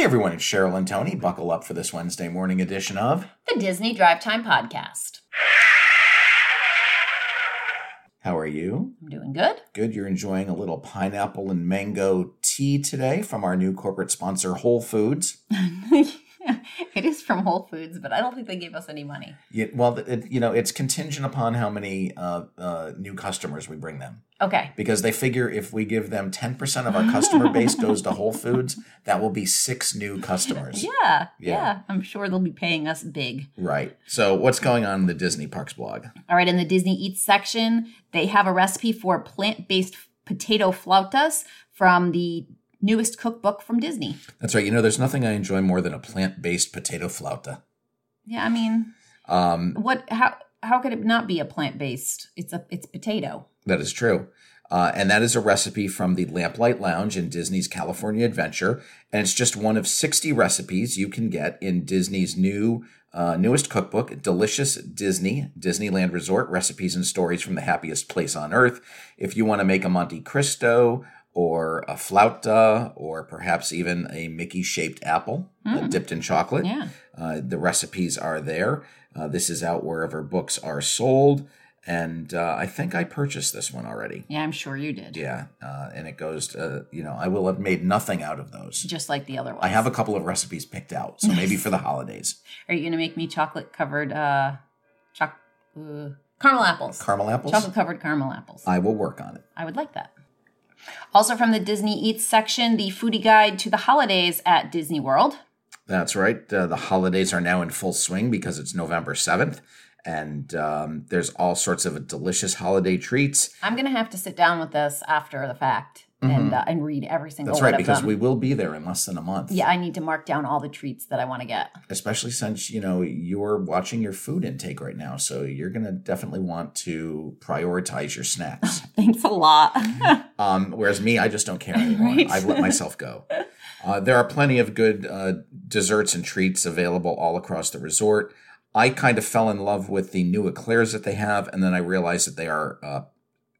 Hey everyone, it's Cheryl and Tony. Buckle up for this Wednesday morning edition of The Disney Drive Time Podcast. How are you? I'm doing good. Good. You're enjoying a little pineapple and mango tea today from our new corporate sponsor, Whole Foods. it is from Whole Foods, but I don't think they gave us any money. Yeah, well, it, you know, it's contingent upon how many uh, uh, new customers we bring them. Okay. Because they figure if we give them 10% of our customer base goes to Whole Foods, that will be six new customers. Yeah, yeah. Yeah. I'm sure they'll be paying us big. Right. So, what's going on in the Disney Parks blog? All right, in the Disney Eats section, they have a recipe for plant based potato flautas from the newest cookbook from Disney. That's right. You know, there's nothing I enjoy more than a plant based potato flauta. Yeah, I mean, Um, what, how, how could it not be a plant based? It's a, it's potato. That is true. Uh, and that is a recipe from the Lamplight Lounge in Disney's California Adventure. And it's just one of 60 recipes you can get in Disney's new uh, newest cookbook, Delicious Disney, Disneyland Resort Recipes and Stories from the Happiest Place on Earth. If you want to make a Monte Cristo or a flauta or perhaps even a Mickey shaped apple uh, dipped in chocolate, Yeah. uh, the recipes are there. Uh, this is out wherever books are sold. And uh, I think I purchased this one already. Yeah, I'm sure you did. Yeah. Uh, and it goes, uh, you know, I will have made nothing out of those. Just like the other ones. I have a couple of recipes picked out. So maybe for the holidays. Are you gonna make me chocolate covered uh, choc uh caramel apples? Caramel apples? Chocolate covered caramel apples. I will work on it. I would like that. Also from the Disney Eats section, the foodie guide to the holidays at Disney World. That's right. Uh, the holidays are now in full swing because it's November 7th. And um, there's all sorts of delicious holiday treats. I'm gonna have to sit down with this after the fact and uh, and read every single Mm-hmm. That's right, because we will be there in less than a month. yeah, I need to mark down all the treats that I want to get. especially since you know you're watching your food intake right now so you're going to definitely want to prioritize your snacks Thanks a lot. um, whereas me i just don't care anymore Right. i've let myself go uh, there are plenty of good uh, desserts and treats available all across the resort i kind of fell in love with the new eclairs that they have and then i realized that they are uh,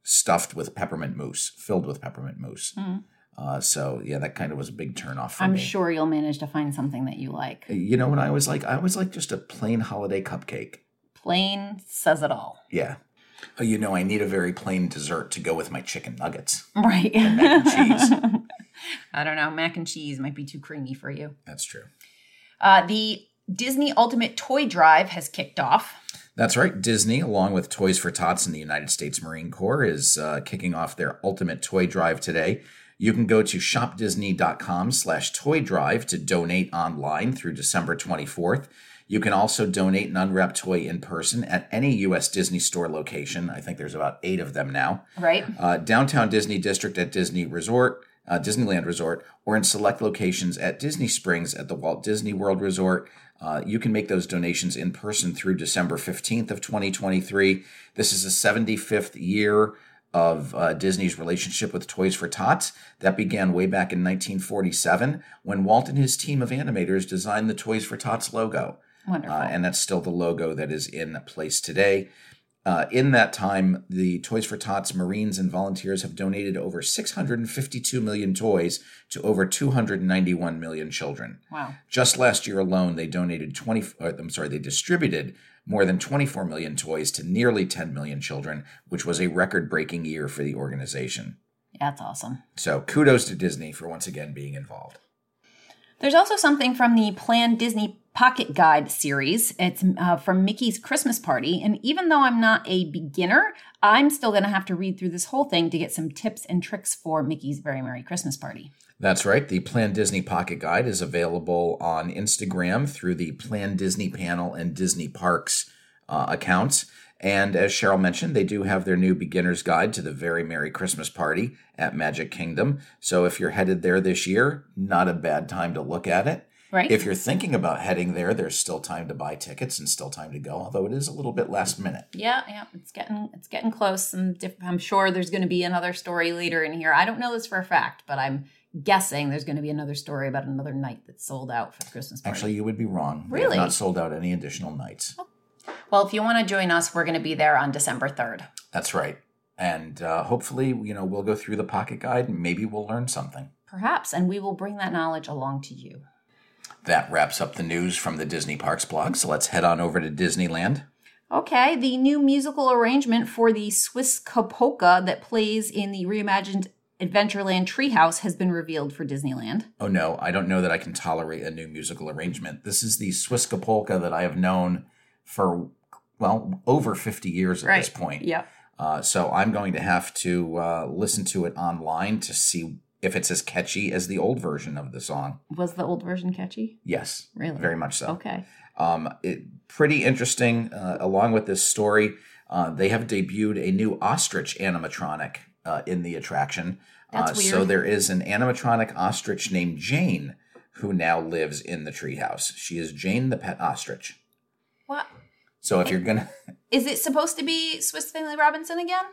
stuffed with peppermint mousse filled with peppermint mousse Mm. uh, so yeah that kind of was a big turnoff for I'm me sure you'll manage to find something that you like. you know what i was like i was like just a plain holiday cupcake Plain says it all. Yeah. Oh, you know, I need a very plain dessert to go with my chicken nuggets. Right. And mac and cheese. I don't know. Mac and cheese might be too creamy for you. That's true. Uh, the Disney Ultimate Toy Drive has kicked off. That's right. Disney, along with Toys for Tots and the United States Marine Corps, is uh, kicking off their ultimate toy drive today. You can go to shopdisney.com slash toy drive to donate online through December 24th. You can also donate an unwrapped toy in person at any U.S. Disney store location. I think there's about eight of them now. Right. uh, downtown Disney District at Disney Resort, uh, Disneyland Resort, or in select locations at Disney Springs at the Walt Disney World Resort. Uh, you can make those donations in person through December 15th of 2023. This is the 75th year of uh, Disney's relationship with Toys for Tots. That began way back in 1947 when Walt and his team of animators designed the Toys for Tots logo. Wonderful. Uh, and that's still the logo that is in place today. Uh, in that time, the Toys for Tots Marines and volunteers have donated over 652 million toys to over 291 million children. wow. Just last year alone, they donated 20. uh, I'm sorry, they distributed more than 24 million toys to nearly 10 million children, which was a record-breaking year for the organization. That's awesome. So kudos to Disney for once again being involved. There's also something from the Plan Disney Pocket Guide series. It's uh, from Mickey's Christmas Party. And even though I'm not a beginner, I'm still going to have to read through this whole thing to get some tips and tricks for Mickey's Very Merry Christmas Party. That's right. The Plan Disney Pocket Guide is available on Instagram through the Plan Disney panel and Disney Parks uh, accounts. And as Cheryl mentioned, they do have their new beginner's guide to the Very Merry Christmas Party at Magic Kingdom. So if you're headed there this year, not a bad time to look at it. Right? If you're thinking about heading there, there's still time to buy tickets and still time to go, although it is a little bit last minute. yeah, yeah, it's getting it's getting close. And diff- I'm sure there's going to be another story later in here. I don't know this for a fact, but I'm guessing there's going to be another story about another night that's sold out for the Christmas party. Actually, you would be wrong. Really? not sold out any additional nights. Oh, well, if you want to join us, we're going to be there on December 3rd. That's right. And uh, hopefully, you know, we'll go through the pocket guide and maybe we'll learn something. Perhaps, and we will bring that knowledge along to you. That wraps up the news from the Disney Parks blog. So let's head on over to Disneyland. Okay, the new musical arrangement for the Swiss polka that plays in the reimagined Adventureland Treehouse has been revealed for Disneyland. Oh no, I don't know that I can tolerate a new musical arrangement. This is the Swiss polka that I have known for well over 50 years at this point. Yeah. Uh, so I'm going to have to uh, listen to it online to see if it's as catchy as the old version of the song. Was the old version catchy? Yes, Really? very much so. Okay. Um, it, pretty interesting. Uh, along with this story, uh, they have debuted a new ostrich animatronic uh, in the attraction. Uh, So there is an animatronic ostrich named Jane who now lives in the treehouse. She is Jane the pet ostrich. What? So if you're gonna, Is it supposed to be Swiss Family Robinson again?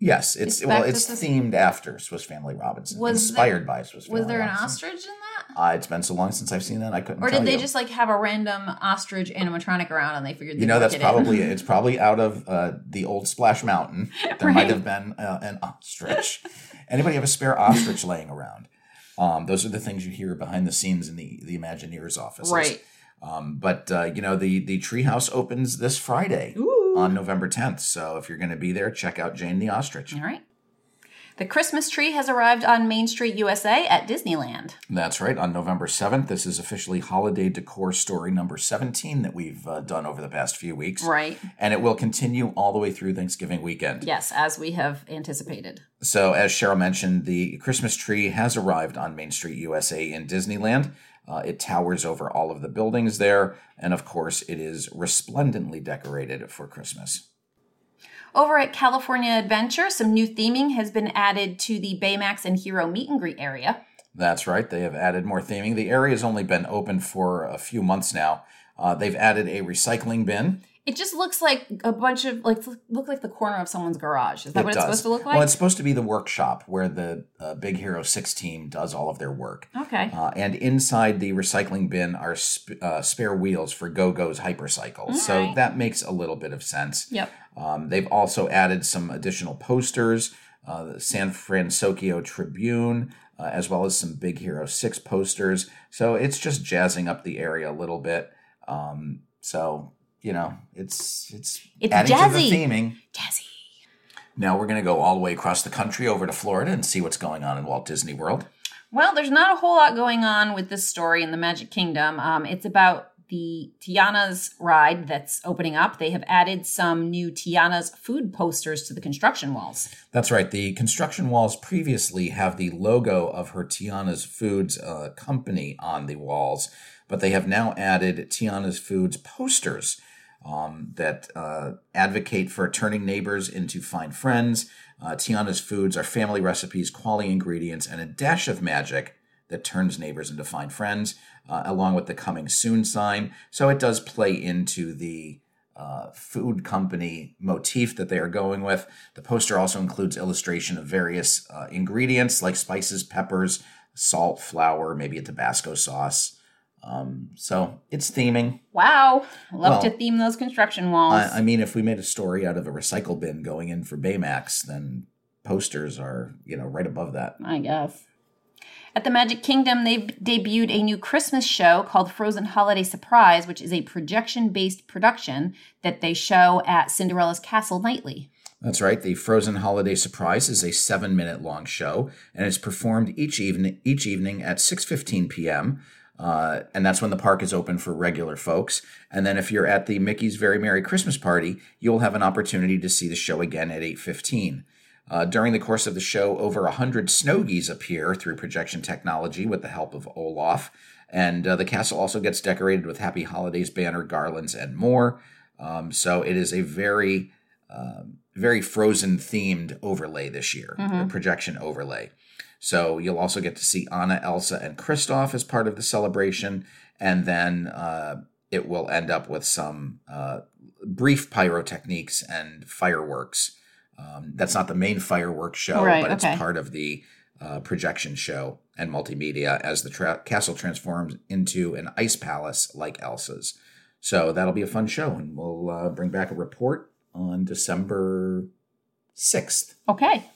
yes, it's, It's well, it's themed after Swiss Family Robinson, Was inspired by Swiss Family. Robinson. Was there an ostrich in that? Uh, it's been so long since I've seen that I couldn't. Or did they you. just like have a random ostrich animatronic around and they figured You know, that's it probably it's probably out of uh, the old Splash Mountain. There Right. might have been uh, an ostrich. Anybody have a spare ostrich laying around? Um, those are the things you hear behind the scenes in the the Imagineers office. right. Um, but uh, you know, the the Treehouse opens this Friday Ooh. on November 10th. So if you're going to be there, check out Jane the Ostrich. All right. The Christmas tree has arrived on Main Street, USA at Disneyland. That's right. On November 7th, this is officially holiday decor story number 17 that we've uh, done over the past few weeks. Right. And it will continue all the way through Thanksgiving weekend. Yes, as we have anticipated. So, as Cheryl mentioned, the Christmas tree has arrived on Main Street, USA in Disneyland. Uh, it towers over all of the buildings there. And of course, it is resplendently decorated for Christmas. Over at California Adventure, some new theming has been added to the Baymax and Hero meet and greet area. That's right. They have added more theming. The area has only been open for a few months now. Uh, they've added a recycling bin. It just looks like a bunch of like look like the corner of someone's garage. Is that It what it's supposed to look like? Well, it's supposed to be the workshop where the uh, Big Hero 6 team does all of their work. okay. Uh, and inside the recycling bin are sp- uh, spare wheels for Go Go's hypercycle. So Alright. that makes a little bit of sense. Yep. Um, they've also added some additional posters, uh, the San Francisco Tribune, uh, as well as some Big Hero 6 posters. So it's just jazzing up the area a little bit. Um, so, you know, it's it's, It's adding to jazzy. the theming. Jazzy. Now we're going to go all the way across the country over to Florida and see what's going on in Walt Disney World. Well, there's not a whole lot going on with this story in the Magic Kingdom. Um, it's about the Tiana's ride that's opening up. They have added some new Tiana's food posters to the construction walls. That's right. The construction walls previously have the logo of her Tiana's Foods uh, company on the walls, but they have now added Tiana's Foods posters um, that uh, advocate for turning neighbors into fine friends. Uh, Tiana's Foods are family recipes, quality ingredients, and a dash of magic that turns neighbors into fine friends, uh, along with the coming soon sign. So it does play into the uh, food company motif that they are going with. The poster also includes illustration of various uh, ingredients like spices, peppers, salt, flour, maybe a Tabasco sauce. Um, so it's theming. Wow. Love Well, to theme those construction walls. I, I mean, if we made a story out of a recycle bin going in for Baymax, then posters are you know right above that. I guess. At the Magic Kingdom, they've debuted a new Christmas show called Frozen Holiday Surprise, which is a projection based production that they show at Cinderella's Castle nightly. That's right. The Frozen Holiday Surprise is a seven-minute long show, and it's performed each evening each evening at 6:15 p.m. Uh, and that's when the park is open for regular folks. And then if you're at the Mickey's Very Merry Christmas Party, you'll have an opportunity to see the show again at 8:15. Uh, during the course of the show, over 100 snow geese appear through projection technology with the help of Olaf. And uh, the castle also gets decorated with Happy Holidays banner, garlands, and more. Um, so it is a very um, very frozen themed overlay this year, a projection overlay. So you'll also get to see Anna, Elsa, and Kristoff as part of the celebration, and then uh, it will end up with some uh, brief pyrotechniques and fireworks. Um, that's not the main fireworks show, Right, but it's okay. part of the uh, projection show and multimedia as the tra- castle transforms into an ice palace like Elsa's. So that'll be a fun show, and we'll uh, bring back a report on December 6th. Okay.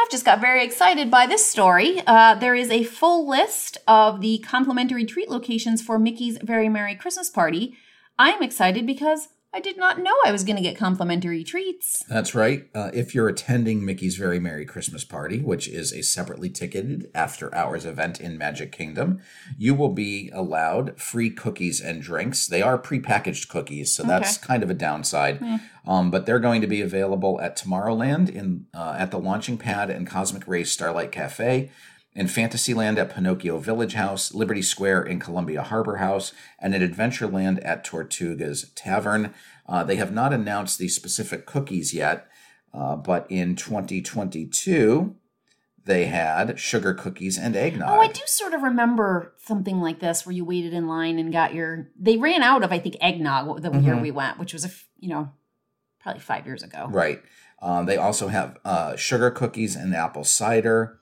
I've just got very excited by this story. Uh, there is a full list of the complimentary treat locations for Mickey's Very Merry Christmas Party. I'm excited because I did not know I was going to get complimentary treats. That's right. Uh, if you're attending Mickey's Very Merry Christmas Party, which is a separately ticketed after hours event in Magic Kingdom, you will be allowed free cookies and drinks. They are prepackaged cookies, so that's Okay. kind of a downside. Um, but they're going to be available at Tomorrowland in uh, at the Launching Pad and Cosmic Ray's Starlight Cafe. In Fantasyland at Pinocchio Village House, Liberty Square in Columbia Harbor House, and in Adventureland at Tortuga's Tavern. Uh, they have not announced the specific cookies yet, uh, but in 2022, they had sugar cookies and eggnog. Oh, I do sort of remember something like this where you waited in line and got your. They ran out of, I think, eggnog the year Mhm. we went, which was a you know, probably five years ago. Right. Um, they also have uh, sugar cookies and apple cider.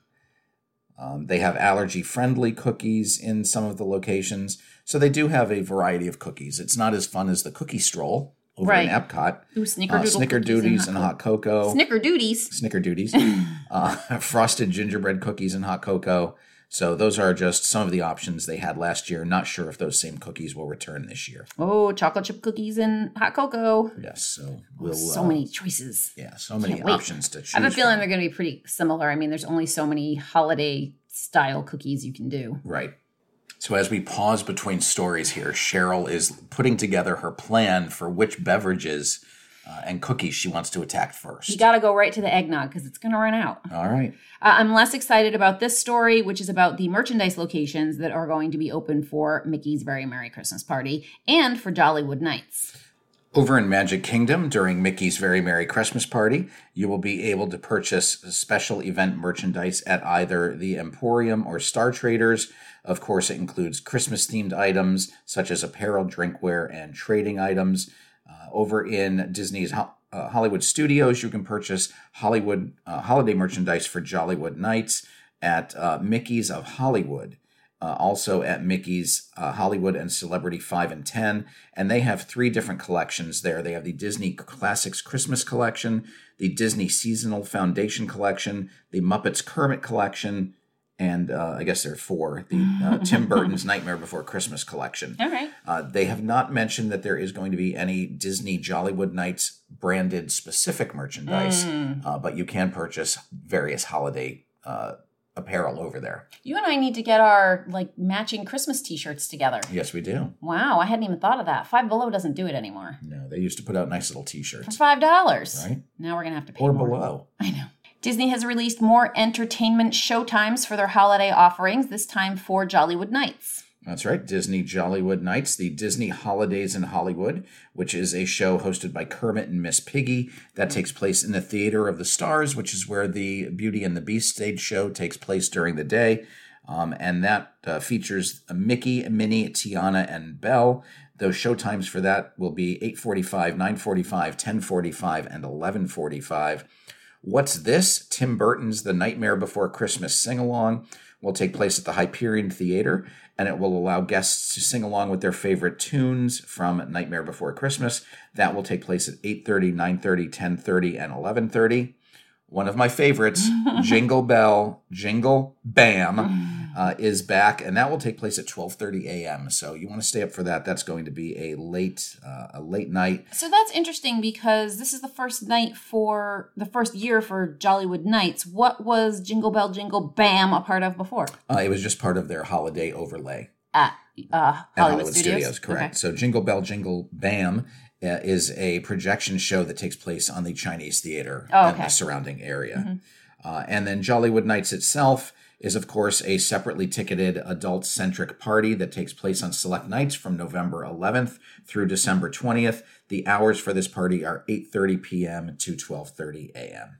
Um, they have allergy friendly cookies in some of the locations. So they do have a variety of cookies. It's not as fun as the cookie stroll over in Epcot. Ooh, Uh, snickerdoodle snickerdoodies and hot cocoa. Snickerdoodies. Snickerdoodies. uh, frosted gingerbread cookies and hot cocoa. So those are just some of the options they had last year. Not sure if those same cookies will return this year. Oh, chocolate chip cookies and hot cocoa. Yes. So we'll. so uh, many choices. Yeah. So many options to choose. I have a feeling from. they're going to be pretty similar. I mean, there's only so many holiday style cookies you can do. Right. So as we pause between stories here, Cheryl is putting together her plan for which beverages uh, and cookies she wants to attack first. You got to go right to the eggnog because it's going to run out. All right. Uh, I'm less excited about this story, which is about the merchandise locations that are going to be open for Mickey's Very Merry Christmas Party and for Jollywood Nights. Over in Magic Kingdom during Mickey's Very Merry Christmas Party, you will be able to purchase special event merchandise at either the Emporium or Star Traders. Of course, it includes Christmas themed items such as apparel, drinkware, and trading items. Uh, over in Disney's uh, Hollywood Studios, you can purchase Hollywood uh, holiday merchandise for Jollywood Nights at uh, Mickey's of Hollywood uh, also at Mickey's uh, Hollywood and Celebrity 5 and 10. And they have three different collections there. They have the Disney Classics Christmas Collection, the Disney Seasonal Foundation Collection, the Muppets Kermit Collection, and uh, I guess there are four the uh, Tim Burton's Nightmare Before Christmas Collection. All right. Uh, they have not mentioned that there is going to be any Disney Jollywood Nights branded specific merchandise, Mm. uh, but you can purchase various holiday uh, apparel over there. You and I need to get our like matching Christmas t-shirts together. Yes, we do. Wow, I hadn't even thought of that. Five Below doesn't do it anymore. No, they used to put out nice little T-shirts, For five dollars. right? Now we're gonna have to pay Or more. below. I know. Disney has released more entertainment showtimes for their holiday offerings, this time for Jollywood Nights. That's right. Disney Jollywood Nights, the Disney Holidays in Hollywood, which is a show hosted by Kermit and Miss Piggy that takes place in the Theater of the Stars, which is where the Beauty and the Beast stage show takes place during the day. Um, and that uh, features Mickey, Minnie, Tiana, and Belle. Those showtimes for that will be 8:45, 9:45, 10:45, and 11:45. What's This? Tim Burton's The Nightmare Before Christmas sing along will take place at the Hyperion Theater, and it will allow guests to sing along with their favorite tunes from Nightmare Before Christmas. That will take place at 8:30, 9:30, 10:30, and 11:30. One of my favorites, Jingle Bell, Jingle Bam, uh, is back, and that will take place at 12:30 a.m. So you want to stay up for that. That's going to be a late, uh, a late night. So that's interesting because this is the first night for the first year for Jollywood Nights. What was Jingle Bell Jingle Bam a part of before? Uh, it was just part of their holiday overlay. At uh, at Hollywood, Studios. correct. So Jingle Bell Jingle Bam uh, is a projection show that takes place on the Chinese Theater Oh, and the surrounding area. Uh, and then Jollywood Nights itself is, of course, a separately ticketed adult-centric party that takes place on select nights from November 11th through December 20th. The hours for this party are 8:30 p.m. to 12:30 a.m.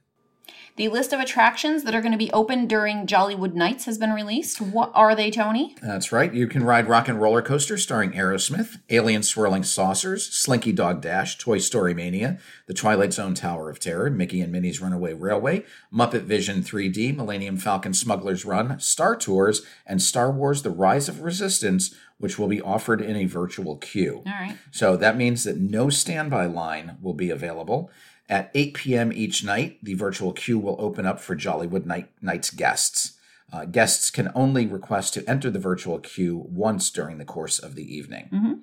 The list of attractions that are going to be open during Jollywood Nights has been released. What are they, Tony? That's right. You can ride Rock and Roller Coaster starring Aerosmith, Alien Swirling Saucers, Slinky Dog Dash, Toy Story Mania, The Twilight Zone Tower of Terror, Mickey and Minnie's Runaway Railway, Muppet Vision 3D, Millennium Falcon Smuggler's Run, Star Tours, and Star Wars The Rise of Resistance, which will be offered in a virtual queue. All right. So that means that no standby line will be available. At 8 p.m. each night, the virtual queue will open up for Jollywood Night Night's guests. Uh, guests can only request to enter the virtual queue once during the course of the evening. Mhm.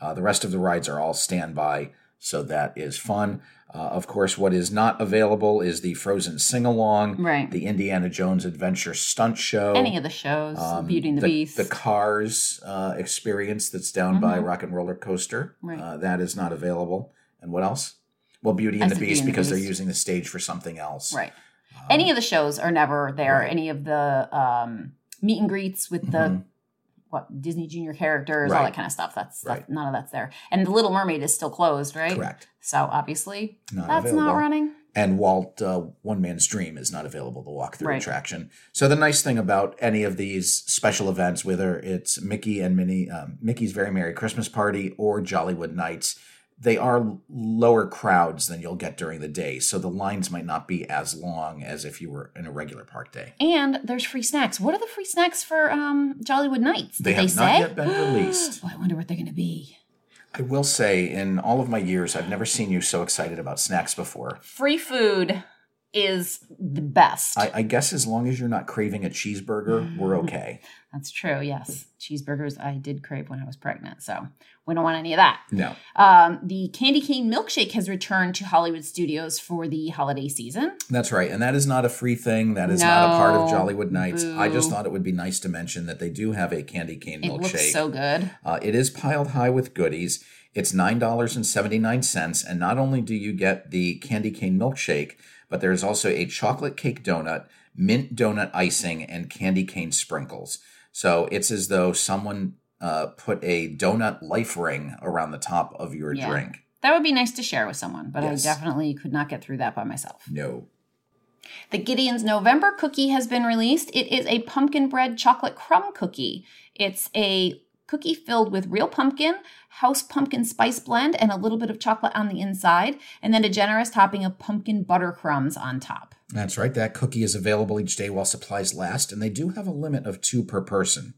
Uh, the rest of the rides are all standby, so that is fun. Uh, of course, what is not available is the Frozen sing along, Right. the Indiana Jones Adventure Stunt Show, Any of the shows, um, Beauty and the, Beast. the Cars uh, experience that's down by Rock and Roller Coaster. Mm-hmm. Right. Uh, that is not available. And what else? Well, Beauty and the Beast the because they're using the stage for something else. right. Any of the shows are never there. Right. Any of the um, meet and greets with the Mhm. what Disney Junior characters, all that kind of stuff. That's, Right. that's none of that's there. And the Little Mermaid is still closed, right? Correct. So obviously Not that's available. not running. And Walt uh, One Man's Dream is not available to walk through Right. attraction. So the nice thing about any of these special events, whether it's Mickey and Minnie, um, Mickey's Very Merry Christmas Party or Jollywood Nights, they are lower crowds than you'll get during the day. So the lines might not be as long as if you were in a regular park day. And there's free snacks. What are the free snacks for um, Jollywood Nights? Did They they, have say? not yet been released. oh, I wonder what they're going to be. I will say, in all of my years, I've never seen you so excited about snacks before. Free food is the best. I, I guess as long as you're not craving a cheeseburger, we're okay. That's true. Yes, cheeseburgers I did crave when I was pregnant, so we don't want any of that. No. Um, the candy cane milkshake has returned to Hollywood studios for the holiday season. That's right. And that is not a free thing. That is not a part of Jollywood Nights. I just thought it would be nice to mention that they do have a candy cane It milkshake. looks so good. Uh, it is piled high with goodies. It's $9.79. And not only do you get the candy cane milkshake, but there's also a chocolate cake donut, mint donut icing, and candy cane sprinkles. So it's as though someone uh, put a donut life ring around the top of your Yeah. drink. That would be nice to share with someone, but Yes. I definitely could not get through that by myself. No. The Gideon's November cookie has been released. It is a pumpkin bread chocolate crumb cookie. It's a cookie filled with real pumpkin, house pumpkin spice blend, and a little bit of chocolate on the inside, and then a generous topping of pumpkin butter crumbs on top. That's right. That cookie is available each day while supplies last, and they do have a limit of two per person.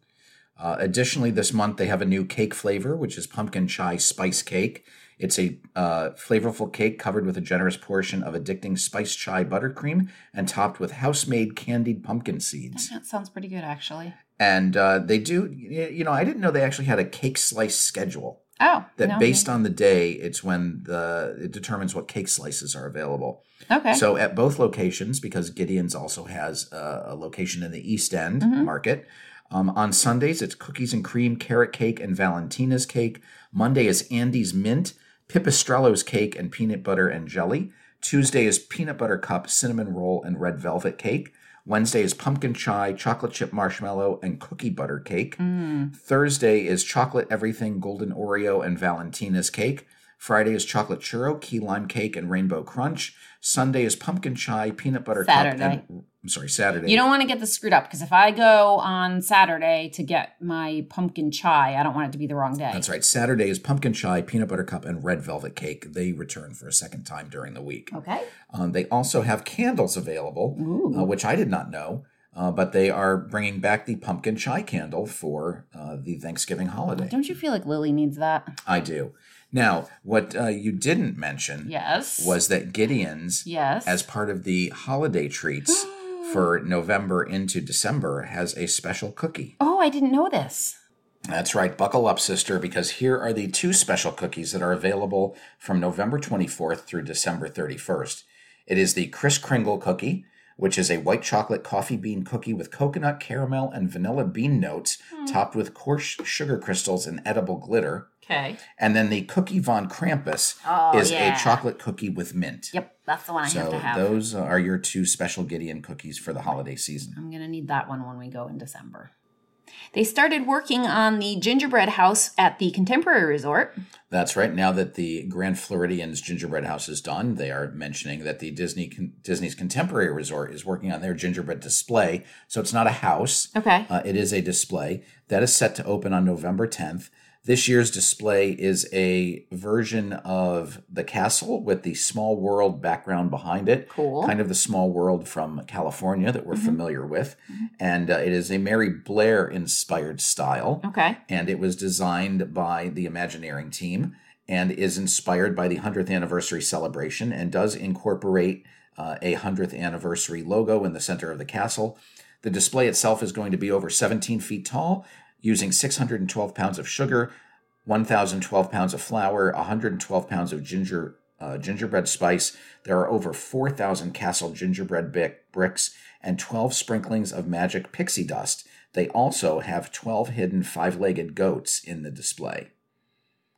Uh, additionally, this month they have a new cake flavor, which is pumpkin chai spice cake. It's a uh, flavorful cake covered with a generous portion of addicting spice chai buttercream and topped with house-made candied pumpkin seeds. That sounds pretty good, actually. And uh, they do, you know, I didn't know they actually had a cake slice schedule Oh, that no, based on the day, it's when the it determines what cake slices are available. okay. So at both locations, because Gideon's also has a, a location in the East End Mhm. market. Um, on Sundays, it's cookies and cream, carrot cake, and Valentina's cake. Monday is Andy's mint, Pipistrello's cake, and peanut butter and jelly. Tuesday is peanut butter cup, cinnamon roll, and red velvet cake. Wednesday is pumpkin chai, chocolate chip marshmallow, and cookie butter cake. Mm. Thursday is chocolate everything, golden Oreo, and Valentina's cake. Friday is chocolate churro, key lime cake, and rainbow crunch. Sunday is pumpkin chai, peanut butter Saturday. cup, and I'm sorry, Saturday. You don't want to get this screwed up because if I go on Saturday to get my pumpkin chai, I don't want it to be the wrong day. That's right. Saturday is pumpkin chai, peanut butter cup, and red velvet cake. They return for a second time during the week. Okay. Um, they also have candles available, uh, which I did not know. Uh, but they are bringing back the pumpkin chai candle for uh, the Thanksgiving holiday. Don't you feel like Lily needs that? I do. Now, what uh, you didn't mention Yes. was that Gideon's, yes. as part of the holiday treats for November into December, has a special cookie. oh, I didn't know this. That's right. Buckle up, sister, because here are the two special cookies that are available from November 24th through December 31st. It is the Kris Kringle cookie, which is a white chocolate coffee bean cookie with coconut, caramel, and vanilla bean notes, topped with coarse sugar crystals and edible glitter. Okay. And then the Cookie Von Krampus Oh, is yeah. a chocolate cookie with mint. Yep, that's the one I have So to have. those are your two special Gideon cookies for the holiday season. I'm going to need that one when we go in December. They started working on the gingerbread house at the Contemporary Resort. That's right. Now that the Grand Floridian's gingerbread house is done, they are mentioning that the Disney Disney's Contemporary Resort is working on their gingerbread display. So it's not a house. Okay. Uh, it is a display that is set to open on November 10th. This year's display is a version of the castle with the small world background behind it. Cool. Kind of the small world from California that we're familiar with. And uh, it is a Mary Blair inspired style Okay. and it was designed by the Imagineering team. and is inspired by the 100th anniversary celebration and does incorporate uh, a 100th anniversary logo in the center of the castle. The display itself is going to be over 17 feet tall, using 612 pounds of sugar, 1,012 pounds of flour, 112 pounds of ginger uh, gingerbread spice. There are over 4,000 castle gingerbread bic- bricks and 12 sprinklings of magic pixie dust. They also have 12 hidden five legged goats in the display.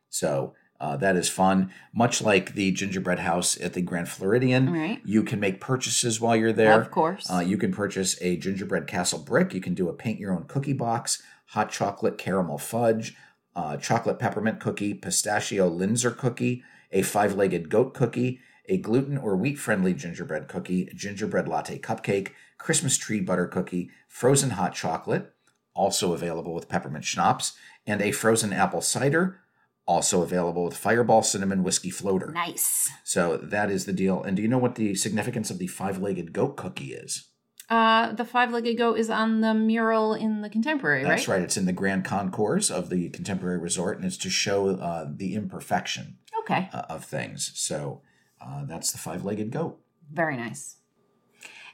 So uh, that is fun. Much like the gingerbread house at the Grand Floridian, Right. you can make purchases while you're there. Of course. Uh, you can purchase a gingerbread castle brick. You can do a paint your own cookie box, hot chocolate caramel fudge, uh, chocolate peppermint cookie, pistachio Linzer cookie, a five legged goat cookie, a gluten or wheat friendly gingerbread cookie, gingerbread latte cupcake, Christmas tree butter cookie, frozen hot chocolate, also available with peppermint schnapps, and a frozen apple cider, also available with fireball cinnamon whiskey floater. nice. So that is the deal. And do you know what the significance of the five legged goat cookie is? Uh, the five legged goat is on the mural in the contemporary, That's right? right. It's in the grand concourse of the contemporary resort, and it's to show uh, the imperfection Okay. uh, of things. So uh, that's the five legged goat. Very nice.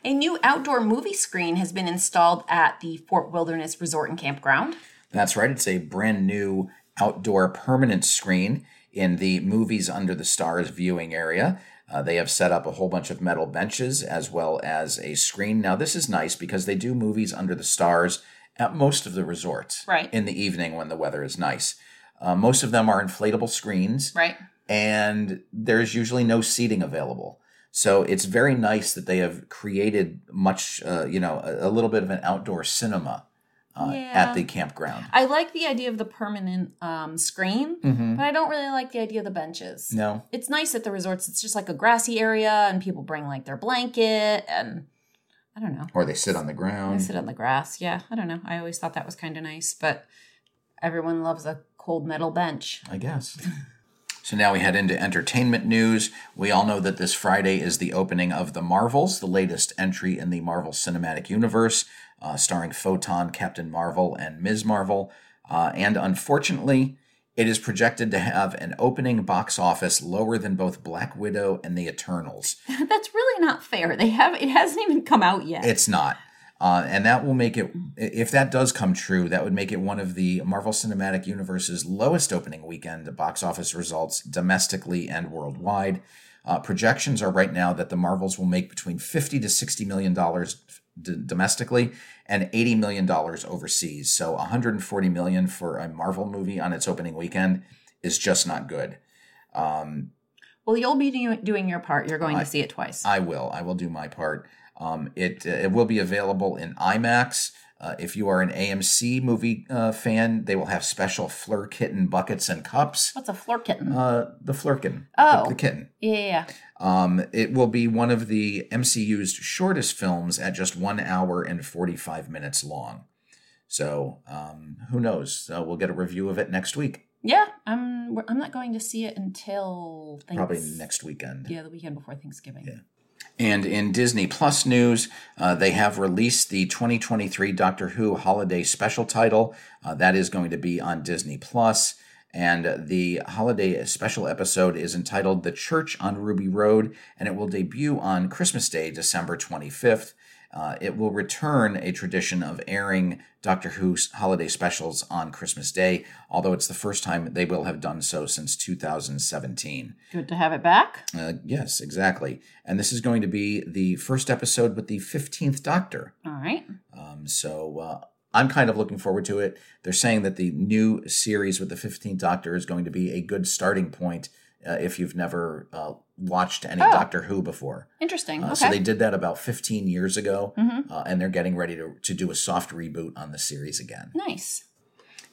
A new outdoor movie screen has been installed at the Fort Wilderness Resort and Campground. That's right. It's a brand new outdoor permanent screen in the Movies Under the Stars viewing area. Uh, they have set up a whole bunch of metal benches as well as a screen. Now, this is nice because they do Movies Under the Stars at most of the resorts Right. in the evening when the weather is nice. Uh, most of them are inflatable screens. Right. and there's usually no seating available. So it's very nice that they have created much, uh, you know, a, a little bit of an outdoor cinema uh, Yeah. at the campground. I like the idea of the permanent um, screen, Mhm. but I don't really like the idea of the benches. No, It's nice at the resorts. It's just like a grassy area, and people bring like their blanket, and I don't know. or they sit on the They ground. sit on the grass. Yeah, I don't know. I always thought that was kind of nice, but everyone loves a cold metal bench. I guess. So now we head into entertainment news. We all know that this Friday is the opening of The Marvels, the latest entry in the Marvel Cinematic Universe, uh, starring Photon, Captain Marvel, and Ms. Marvel. Uh, and unfortunately, it is projected to have an opening box office lower than both Black Widow and The Eternals. That's really not fair. They have it hasn't even come out yet. It's not. Uh, and that will make it, if that does come true, that would make it one of the Marvel Cinematic Universe's lowest opening weekend box office results domestically and worldwide. Uh, projections are right now that the Marvels will make between 50 to 60 million dollars d- domestically and 80 million dollars overseas. So 140 million for a Marvel movie on its opening weekend is just not good. Um, well, you'll be do- doing your part. You're going I- to see it twice. I will. I will do my part. Um, it uh, it will be available in IMAX. Uh, if you are an AMC movie uh, fan, they will have special Flerken buckets and cups. What's a floor kitten? Uh, the Flerken, Oh. the, the kitten. yeah. Um, it will be one of the MCU's shortest films at just one hour and forty five minutes long. So um, who knows? Uh, we'll get a review of it next week, Yeah, I'm. I'm not going to see it until probably next weekend. Yeah, the weekend before Thanksgiving. Yeah. And in Disney Plus news, uh, they have released the 2023 Doctor Who holiday special title. Uh, that is going to be on Disney Plus. And the holiday special episode is entitled The Church on Ruby Road, and it will debut on Christmas Day, December 25th. Uh, it will return a tradition of airing Doctor Who's holiday specials on Christmas Day, although it's the first time they will have done so since 2017. Good to have it back. Uh, yes, exactly. And this is going to be the first episode with the 15th Doctor. All right. Um, so uh, I'm kind of looking forward to it. They're saying that the new series with the 15th Doctor is going to be a good starting point uh, if you've never uh, watched any Oh. Doctor Who before. Interesting. Uh, okay. So they did that about 15 years ago, Mhm. uh, and they're getting ready to, to do a soft reboot on the series again. nice.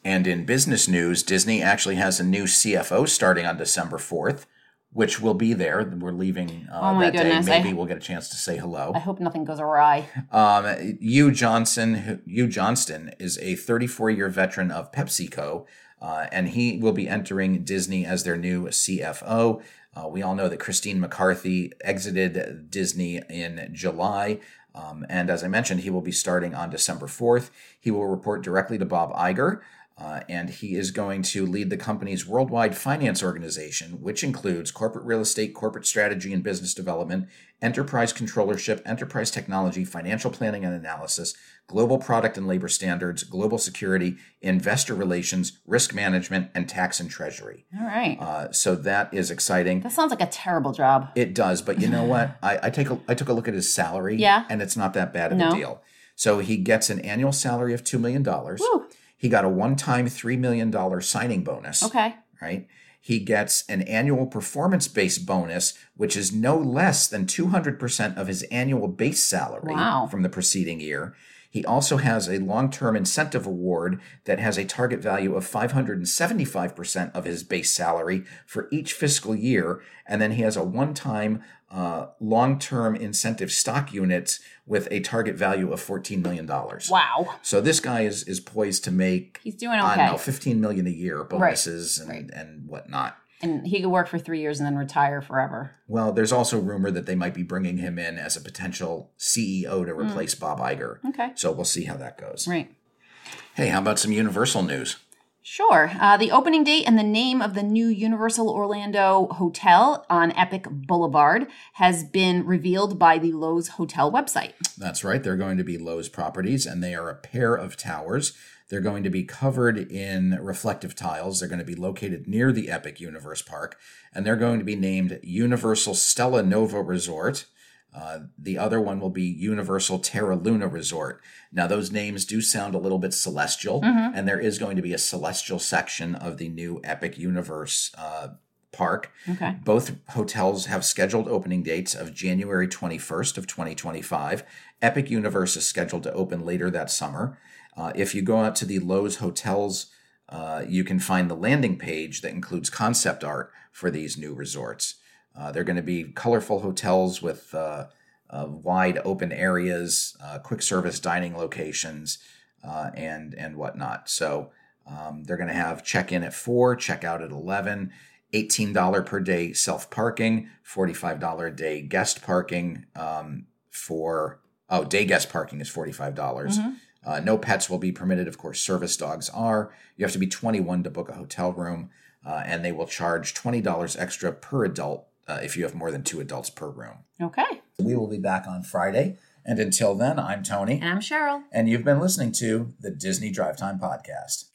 And in business news, Disney actually has a new CFO starting on December 4th, which will be there. We're leaving uh, Oh that goodness, day. Maybe I- we'll get a chance to say hello. I hope nothing goes awry. Um, Hugh Johnson, Hugh Johnston is a 34 year veteran of PepsiCo, uh, and he will be entering Disney as their new CFO. Uh, we all know that Christine McCarthy exited Disney in July. Um, and as I mentioned, he will be starting on December 4th. He will report directly to Bob Iger. Uh, and he is going to lead the company's worldwide finance organization, which includes corporate real estate, corporate strategy and business development, enterprise controllership, enterprise technology, financial planning and analysis, global product and labor standards, global security, investor relations, risk management, and tax and treasury. All right. Uh, so that is exciting. that sounds like a terrible job. It does, but you know what? I, I take a I took a look at his salary, Yeah. and it's not that bad of No. a deal. So he gets an annual salary of two million dollars. He got a one-time three million dollar signing bonus. Okay. Right. He gets an annual performance-based bonus, which is no less than two hundred percent of his annual base salary Wow. from the preceding year. He also has a long-term incentive award that has a target value of 575% of his base salary for each fiscal year. And then he has a one-time uh, long-term incentive stock units with a target value of $14 million. Wow. So this guy is is poised to make He's doing I okay. don't know, 15 million a year bonuses and, right. and whatnot. And he could work for three years and then retire forever. Well, there's also rumor that they might be bringing him in as a potential CEO to replace Bob Iger. Okay. So we'll see how that goes. Right. Hey, how about some Universal news? Sure. Uh, the opening date and the name of the new Universal Orlando Hotel on Epic Boulevard has been revealed by the Loews Hotel website. That's right. They're going to be Loews properties, and they are a pair of towers. They're going to be covered in reflective tiles. They're going to be located near the Epic Universe Park, and they're going to be named Universal Stella Nova Resort. Uh, the other one will be Universal Terra Luna Resort. Now, those names do sound a little bit celestial, and there is going to be a celestial section of the new Epic Universe uh, park. Okay. Both hotels have scheduled opening dates of January 21st of 2025. Epic Universe is scheduled to open later that summer. Uh, if you go out to the Loews hotels, uh, you can find the landing page that includes concept art for these new resorts. Uh, they're going to be colorful hotels with uh, uh, wide open areas, uh, quick service dining locations, uh, and and whatnot. So um, they're going to have check in at four, check out at eleven. $18 per day self parking, $45 a day guest parking um, for, oh, day guest parking is $45. dollars Uh, no pets will be permitted. Of course, service dogs are. You have to be 21 to book a hotel room, uh, and they will charge $20 extra per adult uh, if you have more than two adults per room. Okay. We will be back on Friday. And until then, I'm Tony, And I'm Cheryl. and you've been listening to the Disney Drive Time Podcast.